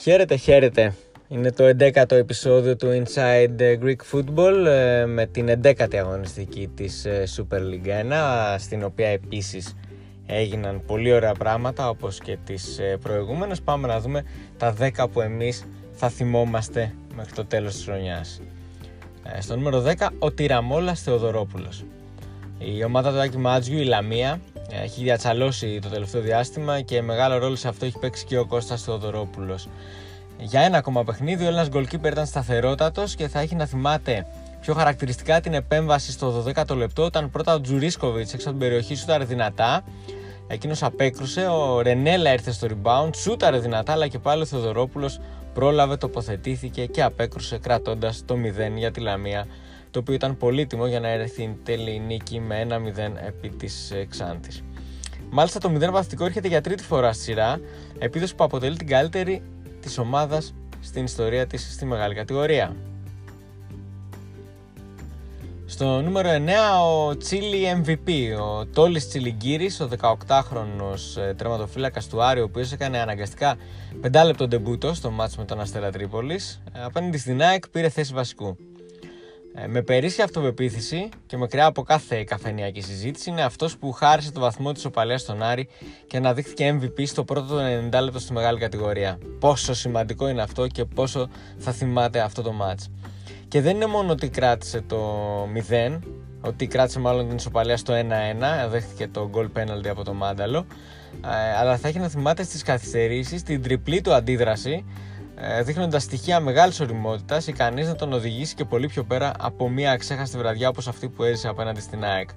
Χαίρετε, χαίρετε. Είναι το 11ο επεισόδιο του Inside Greek Football ε, με την 11η αγωνιστική της ε, Super League 1 στην οποία επίσης έγιναν πολύ ωραία πράγματα όπως και τις ε, προηγούμενες. Πάμε να δούμε τα 10 που εμείς θα θυμόμαστε μέχρι το τέλος της χρονιάς. Στο νούμερο 10 ο Τυραμόλας Θεοδωρόπουλος. Η ομάδα του Άκη Μάτζιου, η Λαμία, έχει διατσαλώσει το τελευταίο διάστημα και μεγάλο ρόλο σε αυτό έχει παίξει και ο Κώστας Θεοδωρόπουλος. Για ένα ακόμα παιχνίδι, ο Έλληνας goalkeeper ήταν σταθερότατος και θα έχει να θυμάται πιο χαρακτηριστικά την επέμβαση στο 12ο λεπτό όταν πρώτα ο Τζουρίσκοβιτς έξω από την περιοχή σούταρε δυνατά. Εκείνος απέκρουσε, ο Ρενέλα ήρθε στο rebound, σούταρε δυνατά, αλλά και πάλι ο Θεοδωρόπουλος πρόλαβε, τοποθετήθηκε και απέκρουσε κρατώντας το 0 για τη Λαμία, το οποίο ήταν πολύτιμο για να έρθει η τέλη νίκη με 1-0 επί της ε, Ξάντη. Μάλιστα το 0 βαθιστικό έρχεται για τρίτη φορά στη σειρά, επίδοση που αποτελεί την καλύτερη της ομάδας στην ιστορία της στη μεγάλη κατηγορία. Στο νούμερο 9 ο Τσίλι MVP, ο Τόλης Τσιλιγκύρης, ο 18χρονος ε, τερματοφύλακας του Άριο, ο οποίος έκανε αναγκαστικά 5 λεπτό ντεμπούτο στο μάτς με τον Αστέρα Τρίπολης, ε, απέναντι στην ΑΕΚ πήρε θέση βασικού. Ε, με περίσσια αυτοπεποίθηση και μακριά από κάθε καφενιακή συζήτηση είναι αυτός που χάρισε το βαθμό της οπαλίας στον Άρη και αναδείχθηκε MVP στο πρώτο των 90 λεπτό στη μεγάλη κατηγορία. Πόσο σημαντικό είναι αυτό και πόσο θα θυμάται αυτό το match. Και δεν είναι μόνο ότι κράτησε το 0, ότι κράτησε μάλλον την ισοπαλία στο 1-1, δέχτηκε το goal penalty από το Μάνταλο, ε, αλλά θα έχει να θυμάται στις καθυστερήσεις την τριπλή του αντίδραση ε, δείχνοντας στοιχεία μεγάλης οριμότητας, ικανής να τον οδηγήσει και πολύ πιο πέρα από μια αξέχαστη βραδιά όπως αυτή που έζησε απέναντι στην ΑΕΚ.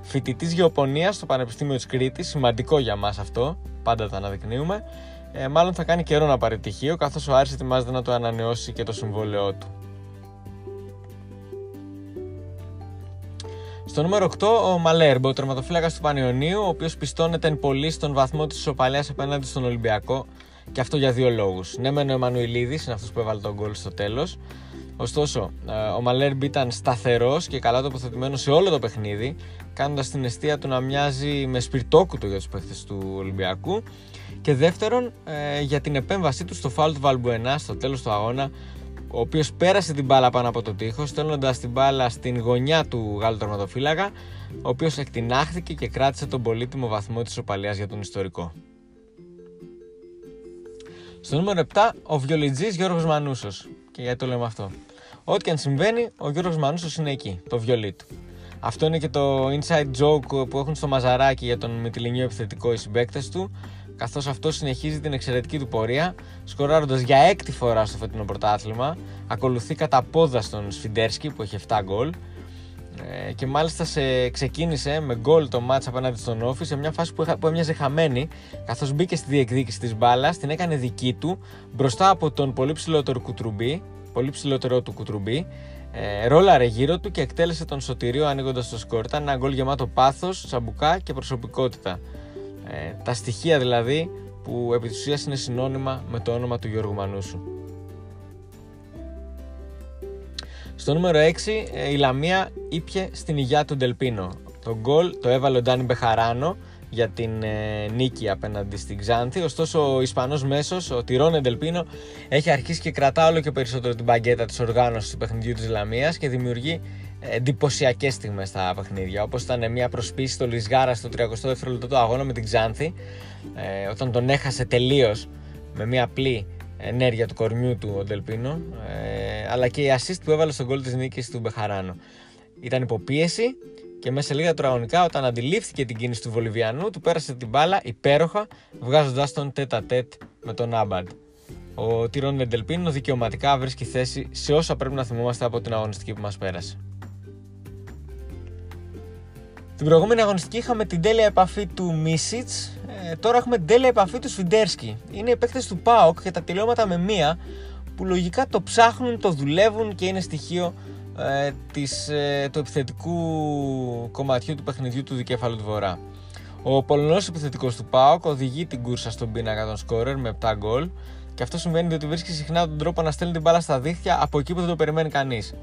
Φοιτητής γεωπονίας στο Πανεπιστήμιο της Κρήτης, σημαντικό για μας αυτό, πάντα το αναδεικνύουμε. Ε, μάλλον θα κάνει καιρό να πάρει τυχείο, καθώς ο Άρης ετοιμάζεται να το ανανεώσει και το συμβόλαιό του. Στο νούμερο 8, ο Μαλέρμπο, ο τερματοφύλακας του Πανιωνίου, ο οποίος πιστώνεται εν πολύ στον βαθμό της ισοπαλίας απέναντι στον Ολυμπιακό και αυτό για δύο λόγους. Ναι, μεν ο Εμμανουιλίδη είναι αυτός που έβαλε τον γκολ στο τέλος. Ωστόσο, ε, ο Μαλέρμπι ήταν σταθερός και καλά τοποθετημένο σε όλο το παιχνίδι, κάνοντας την αιστεία του να μοιάζει με σπιρτόκουτο για τους παίχτε του Ολυμπιακού. Και δεύτερον, ε, για την επέμβασή του στο φάουλ του Βαλμπουενά στο τέλος του αγώνα, ο οποίος πέρασε την μπάλα πάνω από το τείχος, στέλνοντας την μπάλα στην γωνιά του Γάλλου τερματοφύλακα, ο οποίος εκτινάχθηκε και κράτησε τον πολύτιμο βαθμό της οπαλία για τον ιστορικό. Στο νούμερο 7, ο βιολιτζής Γιώργος Μανούσος. Και γιατί το λέμε αυτό; Ό,τι και αν συμβαίνει, ο Γιώργος Μανούσος είναι εκεί, το βιολί του. Αυτό είναι και το inside joke που έχουν στο μαζαράκι για τον Μητυλινιό επιθετικό οι συμπαίκτες του, καθώς αυτό συνεχίζει την εξαιρετική του πορεία, σκοράροντας για έκτη φορά στο φετινό πρωτάθλημα, ακολουθεί κατά πόδα στον Σφιντέρσκι που έχει 7 γκολ, ε, και μάλιστα σε, ξεκίνησε με γκολ το μάτς απέναντι στον Όφη σε μια φάση που, που έμοιαζε χαμένη καθώς μπήκε στη διεκδίκηση της μπάλας, την έκανε δική του μπροστά από τον πολύ ψηλότερο κουτρουμπί πολύ ψηλότερο του κουτρουμπί ε, ρόλαρε γύρω του και εκτέλεσε τον σωτηρίο ανοίγοντας το σκορ. Ήταν ένα γκολ γεμάτο πάθος, τσαμπουκά και προσωπικότητα. Ε, τα στοιχεία δηλαδή που επί της είναι συνώνυμα με το όνομα του Γιώργου Μανούσου. Στο νούμερο 6 ε, η Λαμία ήπια στην υγειά του Ντελπίνο. Το γκολ το έβαλε ο Ντάνι Μπεχαράνο για την ε, νίκη απέναντι στην Ξάνθη. Ωστόσο, ο Ισπανός μέσος, ο Τυρόν Ντελπίνο, έχει αρχίσει και κρατά όλο και περισσότερο την παγκέτα της οργάνωσης του παιχνιδιού της Λαμίας και δημιουργεί εντυπωσιακές στιγμές στα παιχνίδια. Όπως ήταν μια προσπίση στο Λισγάρα στο 32 δευτερόλεπτο του αγώνα με την Ξάνθη, ε, όταν τον έχασε τελείως με μια απλή ενέργεια του κορμιού του ο Ντελπίνο, ε, αλλά και η assist που έβαλε στον κόλ της νίκης του Μπεχαράνο. Ήταν υποπίεση και μέσα σε λίγα τραγωνικά όταν αντιλήφθηκε την κίνηση του Βολιβιανού του πέρασε την μπάλα υπέροχα βγάζοντας τον τέτα τέτ με τον Άμπαντ. Ο Τυρόν Ντελπίνο δικαιωματικά βρίσκει θέση σε όσα πρέπει να θυμόμαστε από την αγωνιστική που μας πέρασε. Την προηγούμενη αγωνιστική είχαμε την τέλεια επαφή του Μίσιτς. Ε, τώρα έχουμε την τέλεια επαφή του Σφιντέρσκι. Είναι οι παίκτες του Πάοκ και τα τελειώματα με μία που λογικά το ψάχνουν, το δουλεύουν και είναι στοιχείο ε, της, ε, του επιθετικού κομματιού του παιχνιδιού του δικέφαλου του Βορρά. Ο Πολωνός επιθετικός του ΠΑΟΚ οδηγεί την κούρσα στον πίνακα των σκόρερ με 7 γκολ και αυτό συμβαίνει διότι βρίσκει συχνά τον τρόπο να στέλνει την μπάλα στα δίχτυα από εκεί που δεν το περιμένει κανείς.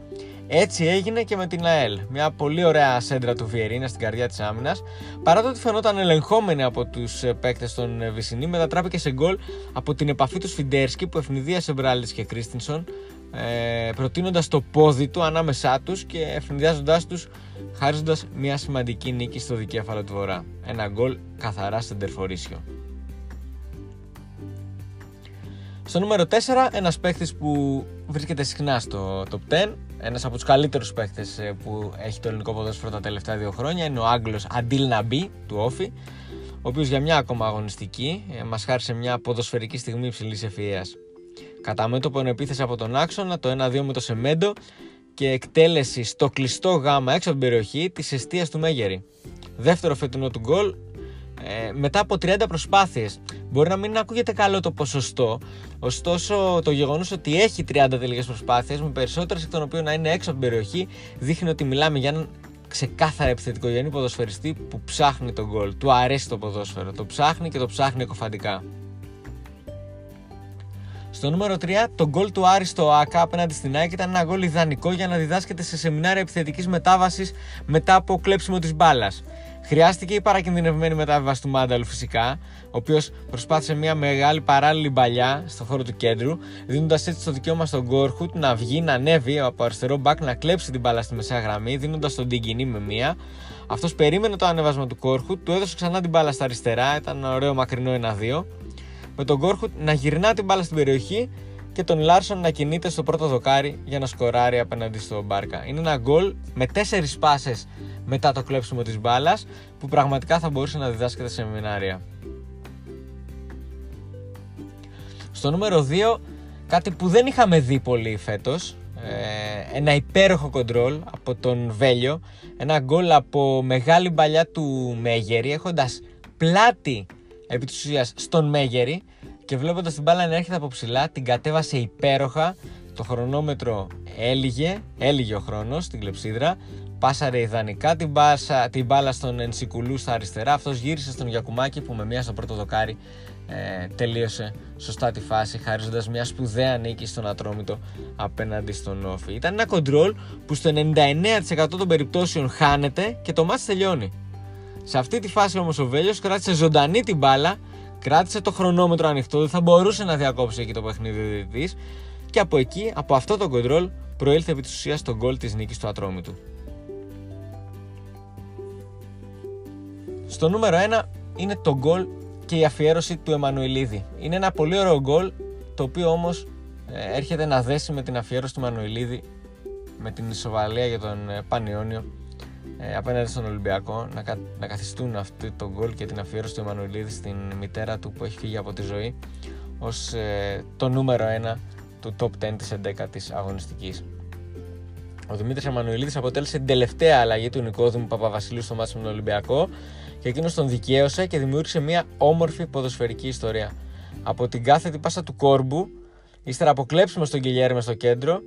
Έτσι έγινε και με την ΑΕΛ. Μια πολύ ωραία σέντρα του Βιερίνα στην καρδιά της άμυνας. Παρά το ότι φαινόταν ελεγχόμενη από τους ε, παίκτες των ε, Βυσινή, μετατράπηκε σε γκολ από την επαφή του Σφιντέρσκι που ευνηδίασε Μπράλιτς και Κρίστινσον, ε, προτείνοντας το πόδι του ανάμεσά τους και ευνηδιάζοντάς τους, χάριζοντα μια σημαντική νίκη στο δικέφαλο του Βορρά. Ένα γκολ καθαρά σεντερφορίσιο. Στο νούμερο 4, ένας παίκτης που βρίσκεται συχνά στο top 10, ένας από τους καλύτερους παίκτε ε, που έχει το ελληνικό ποδόσφαιρο τα τελευταία δύο χρόνια, είναι ο Άγγλος Αντίλ Ναμπί του Όφη, ο οποίος για μια ακόμα αγωνιστική ε, μας χάρισε μια ποδοσφαιρική στιγμή υψηλής ευφυα. Κατά μέτωπο επίθεση από τον άξονα, το 1-2 με το Σεμέντο και εκτέλεση στο κλειστό γάμα έξω από την περιοχή της αιστείας του Μέγερη. Δεύτερο φετινό του γκολ ε, μετά από 30 προσπάθειες. Μπορεί να μην ακούγεται καλό το ποσοστό, ωστόσο το γεγονός ότι έχει 30 τελικές προσπάθειες, με περισσότερες εκ των οποίων να είναι έξω από την περιοχή, δείχνει ότι μιλάμε για έναν ξεκάθαρα επιθετικό γενή ποδοσφαιριστή που ψάχνει τον γκολ. Του αρέσει το ποδόσφαιρο, το ψάχνει και το ψάχνει εκοφαντικά. Στο νούμερο 3, το γκολ του Άρη στο ΑΚΑ απέναντι στην ΑΕΚ ήταν ένα γκολ ιδανικό για να διδάσκεται σε σεμινάρια επιθετικής μετάβασης μετά από κλέψιμο της μπάλας. Χρειάστηκε η παρακινδυνευμένη μετάβαση του Μάνταλου φυσικά, ο οποίος προσπάθησε μια μεγάλη παράλληλη παλιά στο χώρο του κέντρου, δίνοντας έτσι το δικαίωμα στον Γκόρχουτ να βγει, να ανέβει από αριστερό μπακ, να κλέψει την μπάλα στη μεσαία γραμμή, δίνοντας τον Τιγκινή με μία. Αυτός περίμενε το ανέβασμα του Κόρχουτ, του έδωσε ξανά την μπάλα στα αριστερά, ήταν ένα ωραίο μακρινό 1-2. Με τον Γκόρχουτ να γυρνά την μπάλα στην περιοχή και τον Λάρσον να κινείται στο πρώτο δοκάρι για να σκοράρει απέναντι στο Μπάρκα. Είναι ένα γκολ με τέσσερις πάσες μετά το κλέψιμο της μπάλας που πραγματικά θα μπορούσε να διδάσκεται σε σεμινάρια. Στο νούμερο 2 κάτι που δεν είχαμε δει πολύ φέτος ε, ένα υπέροχο κοντρόλ από τον Βέλιο ένα γκολ από μεγάλη μπαλιά του Μέγερη έχοντας πλάτη επί της ουσίας στον Μέγερη και βλέποντας την μπάλα να έρχεται από ψηλά την κατέβασε υπέροχα το χρονόμετρο έλυγε, έλυγε ο χρόνος στην κλεψίδρα Πάσαρε ιδανικά την, μπάσα, την μπάλα στον Ενσικουλού στα αριστερά. Αυτός γύρισε στον Γιακουμάκη που με μία στο πρώτο δοκάρι ε, τελείωσε σωστά τη φάση, χαρίζοντας μια σπουδαία νίκη στον Ατρόμητο απέναντι στον Όφη. Ήταν ένα κοντρόλ που στο 99% των περιπτώσεων χάνεται και το μάτι τελειώνει. Σε αυτή τη φάση όμως ο Βέλιος κράτησε ζωντανή την μπάλα, κράτησε το χρονόμετρο ανοιχτό, δεν θα μπορούσε να διακόψει εκεί το παιχνίδι ο διαιτητή. Και από εκεί, από αυτό το κοντρόλ, προήλθε επί της ουσίας το γκολ της νίκης του Ατρόμητου. Στο νούμερο 1 είναι το γκολ και η αφιέρωση του Εμμανουηλίδη. Είναι ένα πολύ ωραίο γκολ το οποίο όμως ε, έρχεται να δέσει με την αφιέρωση του Εμμανουηλίδη με την ισοβαλία για τον ε, Πανιόνιο ε, απέναντι στον Ολυμπιακό να, να καθιστούν αυτό το γκολ και την αφιέρωση του Εμμανουηλίδη στην μητέρα του που έχει φύγει από τη ζωή ως το νούμερο 1 του top 10 της 11ης αγωνιστικής. Ο Δημήτρης Εμμανουηλίδης αποτέλεσε την τελευταία αλλαγή του Νικόδημου Παπαβασιλείου στο μάτι με τον Ολυμπιακό και εκείνος τον δικαίωσε και δημιούργησε μια όμορφη ποδοσφαιρική ιστορία. Από την κάθετη πάσα του κόρμπου, ύστερα από κλέψιμο στον Κιλιέρμε στο κέντρο,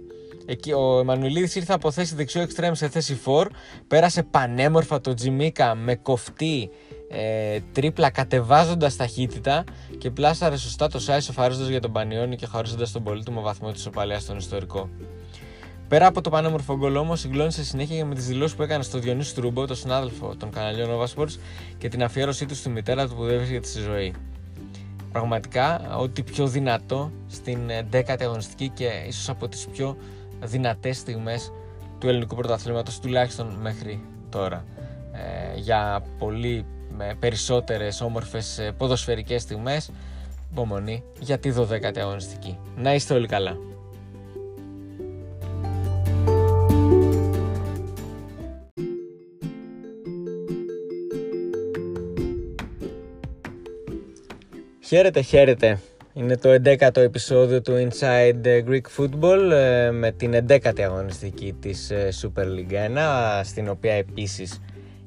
εκεί ο Εμμανουηλίδης ήρθε από θέση δεξιό εξτρέμ σε θέση 4, πέρασε πανέμορφα το Τζιμίκα με κοφτή ε, τρίπλα κατεβάζοντας ταχύτητα και πλάσαρε σωστά το Σάι σοφαρίζοντα για τον Πανιόνι και χωρίζοντα τον πολύτιμο βαθμό της οπαλία στον ιστορικό. Πέρα από το πανέμορφο γκολ όμως, συγκλώνησε συνέχεια με τις δηλώσεις που έκανε στο Διονύσης Τρούμπο, τον συνάδελφο των καναλιών Nova Sports και την αφιέρωσή του στη μητέρα του που δεν βρίσκεται στη ζωή. Πραγματικά, ό,τι πιο δυνατό στην 10η αγωνιστική και ίσως από τις πιο δυνατές στιγμές του ελληνικού πρωταθλήματος, τουλάχιστον μέχρι τώρα. Ε, για πολύ περισσότερες όμορφες ποδοσφαιρικές στιγμές, υπομονή για τη 12η αγωνιστική. Να είστε όλοι καλά. Χαίρετε, χαίρετε. Είναι το 11ο επεισόδιο του Inside Greek Football ε, με την 11η αγωνιστική της ε, Super League 1 στην οποία επίσης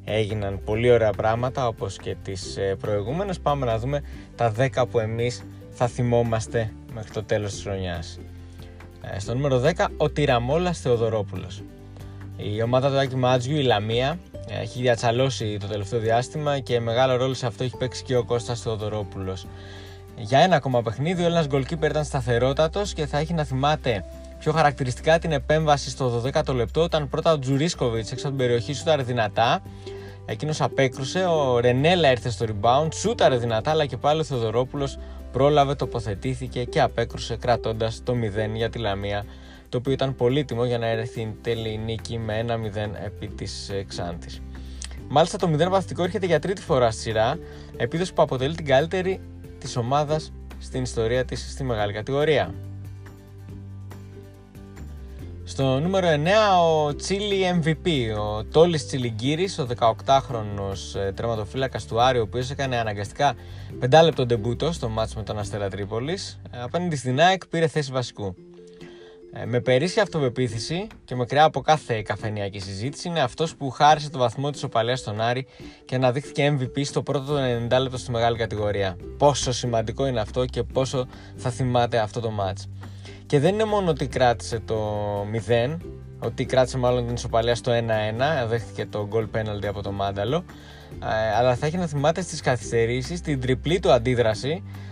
έγιναν πολύ ωραία πράγματα όπως και τις ε, προηγούμενες. Πάμε να δούμε τα 10 που εμείς θα θυμόμαστε μέχρι το τέλος της χρονιάς. Στο νούμερο 10 ο Τυραμόλας Θεοδωρόπουλος. Η ομάδα του Άκη Μάτζιου, η Λαμία, έχει διατσαλώσει το τελευταίο διάστημα και μεγάλο ρόλο σε αυτό έχει παίξει και ο Κώστας Θεοδωρόπουλος. Για ένα ακόμα παιχνίδι ο Έλληνας γκολκίπερ ήταν σταθερότατος και θα έχει να θυμάται Πιο χαρακτηριστικά την επέμβαση στο 12ο λεπτό όταν πρώτα ο Τζουρίσκοβιτς έξω από την περιοχή σούταρε δυνατά. Εκείνος απέκρουσε, ο Ρενέλα ήρθε στο rebound, σούταρε δυνατά, αλλά και πάλι ο Θεοδωρόπουλος πρόλαβε, τοποθετήθηκε και απέκρουσε κρατώντας το 0 για τη Λαμία, το οποίο ήταν πολύτιμο για να έρθει η τέλη νίκη με 1-0 επί της ε, Ξάντη. Μάλιστα το 0 βαθιστικό έρχεται για τρίτη φορά στη σειρά, επίδοση που αποτελεί την καλύτερη της ομάδας στην ιστορία της στη μεγάλη κατηγορία. Στο νούμερο 9 ο Τσίλι MVP, ο Τόλης Τσιλιγκύρης, ο 18χρονος ε, τερματοφύλακας του Άρη, ο οποίος έκανε αναγκαστικά 5 λεπτό ντεμπούτο στο μάτς με τον Αστέρα Τρίπολης. Ε, απέναντι στην ΑΕΚ πήρε θέση βασικού. Ε, με περίσσια αυτοπεποίθηση και μακριά από κάθε καφενιακή συζήτηση είναι αυτός που χάρισε το βαθμό της οπαλίας στον Άρη και αναδείχθηκε MVP στο πρώτο των 90 λεπτό στη μεγάλη κατηγορία. Πόσο σημαντικό είναι αυτό και πόσο θα θυμάται αυτό το μάτς. Και δεν είναι μόνο ότι κράτησε το 0, ότι κράτησε μάλλον την ισοπαλία στο 1-1, δέχτηκε το goal penalty από το Μάνταλο, ε, αλλά θα έχει να θυμάται στις καθυστερήσεις την τριπλή του αντίδραση, ε,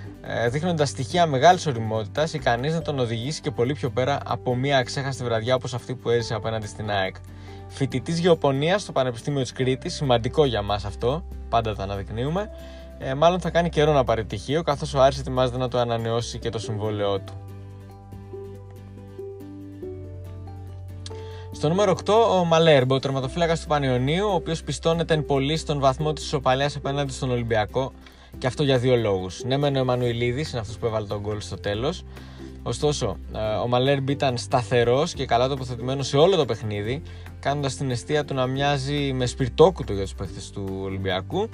δείχνοντας στοιχεία μεγάλης οριμότητας, ικανής να τον οδηγήσει και πολύ πιο πέρα από μια αξέχαστη βραδιά όπως αυτή που έζησε απέναντι στην ΑΕΚ. Φοιτητής γεωπονίας στο Πανεπιστήμιο της Κρήτης, σημαντικό για μας αυτό, πάντα το αναδεικνύουμε. Ε, μάλλον θα κάνει καιρό να πάρει πτυχίο, καθώς ο Άρης ετοιμάζεται να το ανανεώσει και το συμβόλαιό του. Στο νούμερο 8, ο Μαλέρμπο, ο τερματοφύλακας του Πανιωνίου, ο οποίος πιστώνεται εν πολύ στον βαθμό της ισοπαλίας απέναντι στον Ολυμπιακό και αυτό για δύο λόγους. Ναι, μεν ο Εμμανουιλίδη είναι αυτός που έβαλε τον γκολ στο τέλος. Ωστόσο, ε, ο Μαλέρμπ ήταν σταθερός και καλά τοποθετημένος σε όλο το παιχνίδι, κάνοντας την αιστεία του να μοιάζει με σπιρτόκουτο για τους παίχτε του Ολυμπιακού.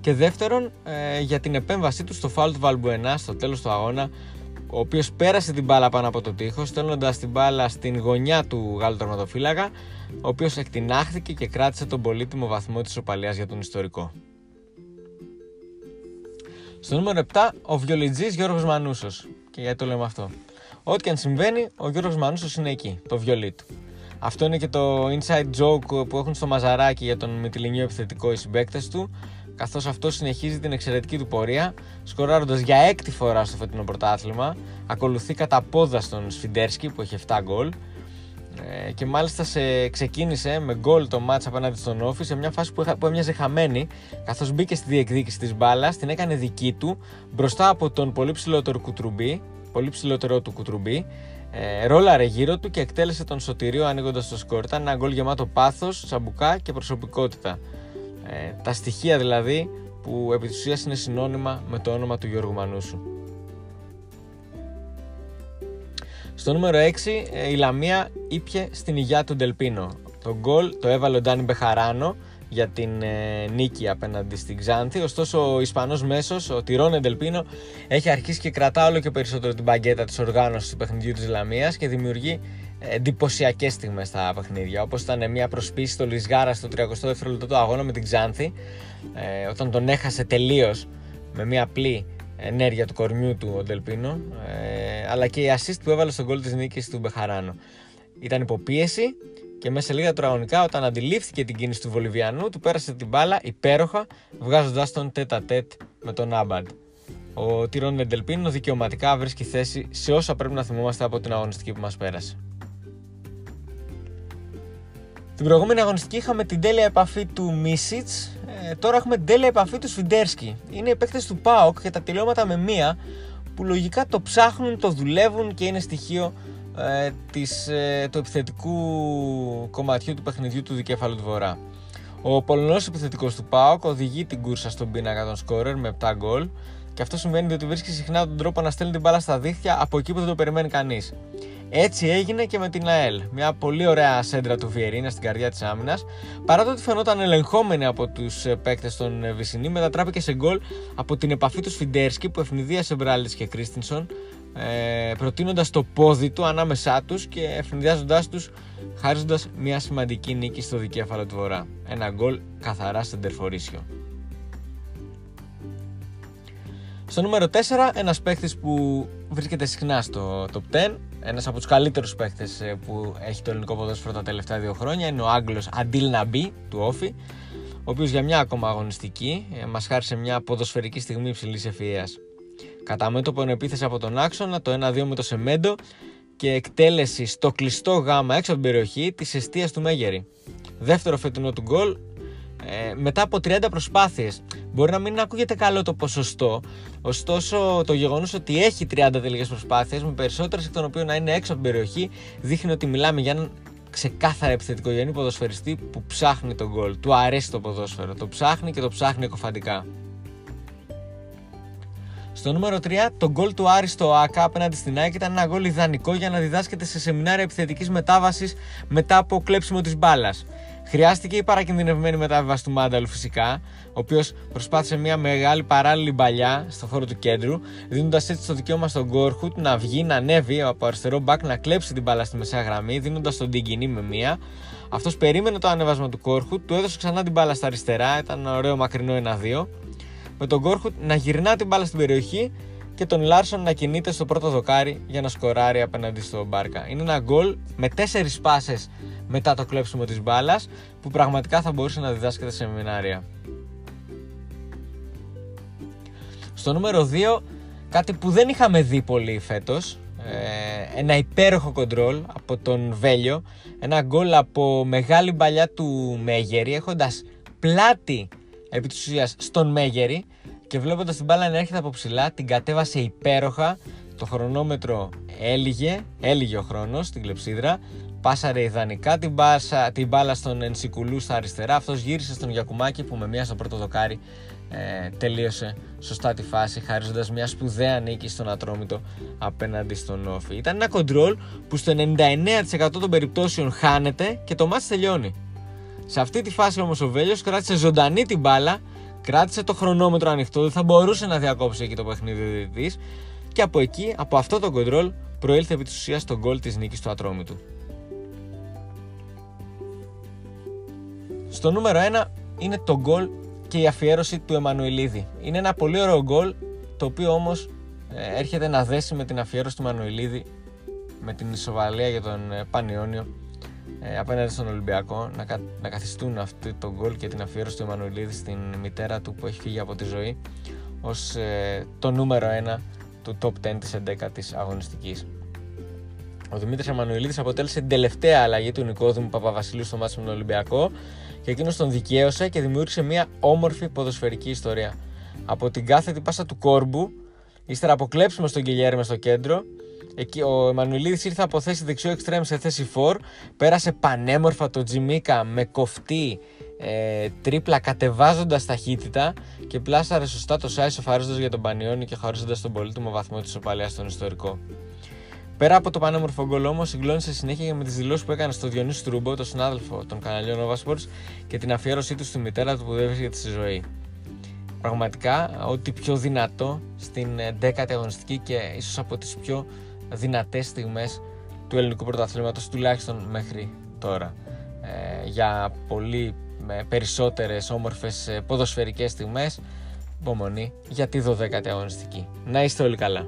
Και δεύτερον, ε, για την επέμβασή του στο φάουλ του Βαλμπουενά στο τέλος του αγώνα, ο οποίος πέρασε την μπάλα πάνω από το τείχος, στέλνοντας την μπάλα στην γωνιά του Γάλλου τερματοφύλακα, ο οποίος εκτινάχθηκε και κράτησε τον πολύτιμο βαθμό της οπαλία για τον ιστορικό. Στο νούμερο 7, ο βιολιτζή Γιώργος Μανούσος. Και γιατί το λέμε αυτό; Ό,τι και αν συμβαίνει, ο Γιώργος Μανούσος είναι εκεί, το βιολί του. Αυτό είναι και το inside joke που έχουν στο μαζαράκι για τον Μητυλινιό επιθετικό οι συμπαίκτες του, καθώς αυτό συνεχίζει την εξαιρετική του πορεία, σκοράροντας για έκτη φορά στο φετινό πρωτάθλημα. Ακολουθεί κατά πόδα στον Σφιντέρσκι που έχει 7 γκολ. Ε, και μάλιστα σε, ξεκίνησε με γκολ το μάτς απέναντι στον Όφη σε μια φάση που, που έμοιαζε χαμένη καθώς μπήκε στη διεκδίκηση της μπάλας, την έκανε δική του μπροστά από τον πολύ ψηλότερο κουτρουμπί, πολύ ψηλότερο του κουτρουμπί ε, ρόλαρε γύρω του και εκτέλεσε τον σωτηρίο ανοίγοντα το σκορ. Ήταν ένα γκολ γεμάτο πάθος, τσαμπουκά και προσωπικότητα. Ε, τα στοιχεία δηλαδή που επί της είναι συνώνυμα με το όνομα του Γιώργου Μανούσου. Στο νούμερο 6 ε, η Λαμία ήπια στην υγειά του Ντελπίνο. Το γκολ το έβαλε ο Ντάνι Μπεχαράνο για την ε, νίκη απέναντι στην Ξάνθη. Ωστόσο, ο Ισπανός μέσος, ο Τυρόνε Ντελπίνο, έχει αρχίσει και κρατά όλο και περισσότερο την παγκέτα της οργάνωσης του παιχνιδιού της Λαμίας και δημιουργεί εντυπωσιακές στιγμές στα παιχνίδια. Όπως ήταν μια προσπίση στο Λισγάρα στο 32ο λεπτό του αγώνα με την Ξάνθη, ε, όταν τον έχασε τελείως με μια απλή ενέργεια του κορμιού του ο Ντελπίνο, ε, αλλά και η assist που έβαλε στον γκολ της νίκης του Μπεχαράνο. Ήταν υποπίεση και μέσα σε λίγα τραγωνικά όταν αντιλήφθηκε την κίνηση του Βολιβιανού του πέρασε την μπάλα υπέροχα βγάζοντας τον τέτα τέτ με τον Άμπαντ. Ο Τυρόν Ντελπίνο δικαιωματικά βρίσκει θέση σε όσα πρέπει να θυμόμαστε από την αγωνιστική που μας πέρασε. Την προηγούμενη αγωνιστική είχαμε την τέλεια επαφή του Μίσιτς. Ε, τώρα έχουμε την τέλεια επαφή του Σφιντέρσκι. Είναι οι παίκτες του Πάοκ και τα τελειώματα με μία που λογικά το ψάχνουν, το δουλεύουν και είναι στοιχείο ε, της, ε, του επιθετικού κομματιού του παιχνιδιού του δικέφαλου του Βορρά. Ο Πολωνός επιθετικός του ΠΑΟΚ οδηγεί την κούρσα στον πίνακα των σκόρερ με 7 γκολ και αυτό σημαίνει ότι βρίσκει συχνά τον τρόπο να στέλνει την μπάλα στα δίχτυα από εκεί που δεν το περιμένει κανείς. Έτσι έγινε και με την ΑΕΛ. Μια πολύ ωραία σέντρα του Βιερίνα στην καρδιά της άμυνας. Παρά το ότι φαινόταν ελεγχόμενη από τους ε, παίκτες των ε, Βυσινή, μετατράπηκε σε γκολ από την επαφή του Σφιντέρσκι που ευνηδίασε Μπράλιτς και Κρίστινσον, ε, προτείνοντας το πόδι του ανάμεσά τους και ευνηδιάζοντάς τους, χάριζοντα μια σημαντική νίκη στο δικέφαλο του Βορρά. Ένα γκολ καθαρά σεντερφορίσιο. Στο νούμερο 4, ένας παίχτη που βρίσκεται συχνά στο top 10, ένας από τους καλύτερους παίχτε ε, που έχει το ελληνικό ποδόσφαιρο τα τελευταία δύο χρόνια, είναι ο Άγγλος Αντίλ Ναμπή του Όφη, ο οποίος για μια ακόμα αγωνιστική ε, μας χάρισε μια ποδοσφαιρική στιγμή υψηλής ευφυα. Κατά μέτωπο επίθεση από τον άξονα, το 1-2 με το Σεμέντο και εκτέλεση στο κλειστό γάμα έξω από την περιοχή της εστίας του Μέγερη. Δεύτερο φετινό του γκολ ε, μετά από 30 προσπάθειες. Μπορεί να μην ακούγεται καλό το ποσοστό, ωστόσο το γεγονός ότι έχει 30 τελικές προσπάθειες, με περισσότερες εκ των οποίων να είναι έξω από την περιοχή, δείχνει ότι μιλάμε για έναν ξεκάθαρα επιθετικογενή ποδοσφαιριστή που ψάχνει τον γκολ. Του αρέσει το ποδόσφαιρο, το ψάχνει και το ψάχνει εκοφαντικά. Στο νούμερο 3, το γκολ του Άρη στο ΑΚΑ απέναντι στην ΑΕΚ ήταν ένα γκολ ιδανικό για να διδάσκεται σε σεμινάρια επιθετικής μετάβασης μετά από κλέψιμο της μπάλας. Χρειάστηκε η παρακινδυνευμένη μετάβαση του Μάνταλου φυσικά, ο οποίος προσπάθησε μια μεγάλη παράλληλη παλιά στο χώρο του κέντρου, δίνοντας έτσι το δικαίωμα στον Γκόρχουτ να βγει, να ανέβει από αριστερό μπακ, να κλέψει την μπάλα στη μεσαία γραμμή, δίνοντας τον Τιγκινή με μία. Αυτός περίμενε το ανέβασμα του Κόρχουτ, του έδωσε ξανά την μπάλα στα αριστερά, ήταν ένα ωραίο μακρινό 1-2. Με τον Γκόρχουτ να γυρνά την μπάλα στην περιοχή και τον Λάρσον να κινείται στο πρώτο δοκάρι για να σκοράρει απέναντι στο Μπάρκα. Είναι ένα γκολ με τέσσερις πάσες μετά το κλέψιμο της μπάλας που πραγματικά θα μπορούσε να διδάσκεται σε σεμινάρια. Στο νούμερο 2, κάτι που δεν είχαμε δει πολύ φέτος, ε, ένα υπέροχο κοντρόλ από τον Βέλιο, ένα γκολ από μεγάλη μπαλιά του Μέγερη, έχοντας πλάτη επί της ουσίας στον Μέγερη και βλέποντας την μπάλα να έρχεται από ψηλά, την κατέβασε υπέροχα, το χρονόμετρο έλυγε, έλυγε ο χρόνος στην κλεψίδρα, Πάσαρε ιδανικά την, πάσα, την μπάλα στον Ενσικουλού στα αριστερά. Αυτός γύρισε στον Γιακουμάκη που με μία στο πρώτο δοκάρι ε, τελείωσε σωστά τη φάση χαρίζοντας μια σπουδαία νίκη στον Ατρόμητο απέναντι στον Όφη. Ήταν ένα κοντρόλ που στο 99% των περιπτώσεων χάνεται και το μάτς τελειώνει. Σε αυτή τη φάση όμως ο Βέλιος κράτησε ζωντανή την μπάλα, κράτησε το χρονόμετρο ανοιχτό, δεν θα μπορούσε να διακόψει εκεί το παιχνίδι της και από εκεί, από αυτό το κοντρόλ, προήλθε επί της ουσίας το γκολ της νίκης του Ατρόμητου. Στο νούμερο 1 είναι το γκολ και η αφιέρωση του Εμμανουηλίδη. Είναι ένα πολύ ωραίο γκολ το οποίο όμως ε, έρχεται να δέσει με την αφιέρωση του Εμμανουηλίδη με την ισοβαλία για τον ε, Πανιόνιο ε, απέναντι στον Ολυμπιακό να, να καθιστούν αυτό το γκολ και την αφιέρωση του Εμμανουηλίδη στην μητέρα του που έχει φύγει από τη ζωή ως το νούμερο 1 του top 10 της 11ης αγωνιστικής. Ο Δημήτρης Εμμανουηλίδης αποτέλεσε την τελευταία αλλαγή του Νικόδημου Παπαβασιλείου στο μάτι με τον Ολυμπιακό και εκείνος τον δικαίωσε και δημιούργησε μια όμορφη ποδοσφαιρική ιστορία. Από την κάθετη πάσα του κόρμπου, ύστερα από κλέψιμο στον Κιλιέρμε στο κέντρο, εκεί ο Εμμανουιλίδη ήρθε από θέση δεξιό εξτρέμ σε θέση 4, πέρασε πανέμορφα το Τζιμίκα με κοφτή ε, τρίπλα κατεβάζοντας ταχύτητα και πλάσαρε σωστά το Σάι σοφαρίζοντας για τον Πανιόνι και χωρίζοντας τον πολύτιμο βαθμό της οπαλία στον ιστορικό. Πέρα από το πανέμορφο γκολ όμως, συγκλώνησε συνέχεια με τις δηλώσεις που έκανε στο Διονύσης Στρούμπο, τον συνάδελφο των καναλιών Nova Sports και την αφιέρωσή του στη μητέρα του που δεν βρίσκεται στη ζωή. Πραγματικά, ό,τι πιο δυνατό στην 10η αγωνιστική και ίσως από τις πιο δυνατές στιγμές του ελληνικού πρωταθλήματος, τουλάχιστον μέχρι τώρα. Ε, για πολύ περισσότερες όμορφες ποδοσφαιρικές στιγμές, υπομονή για τη 12η αγωνιστική. Να είστε όλοι καλά.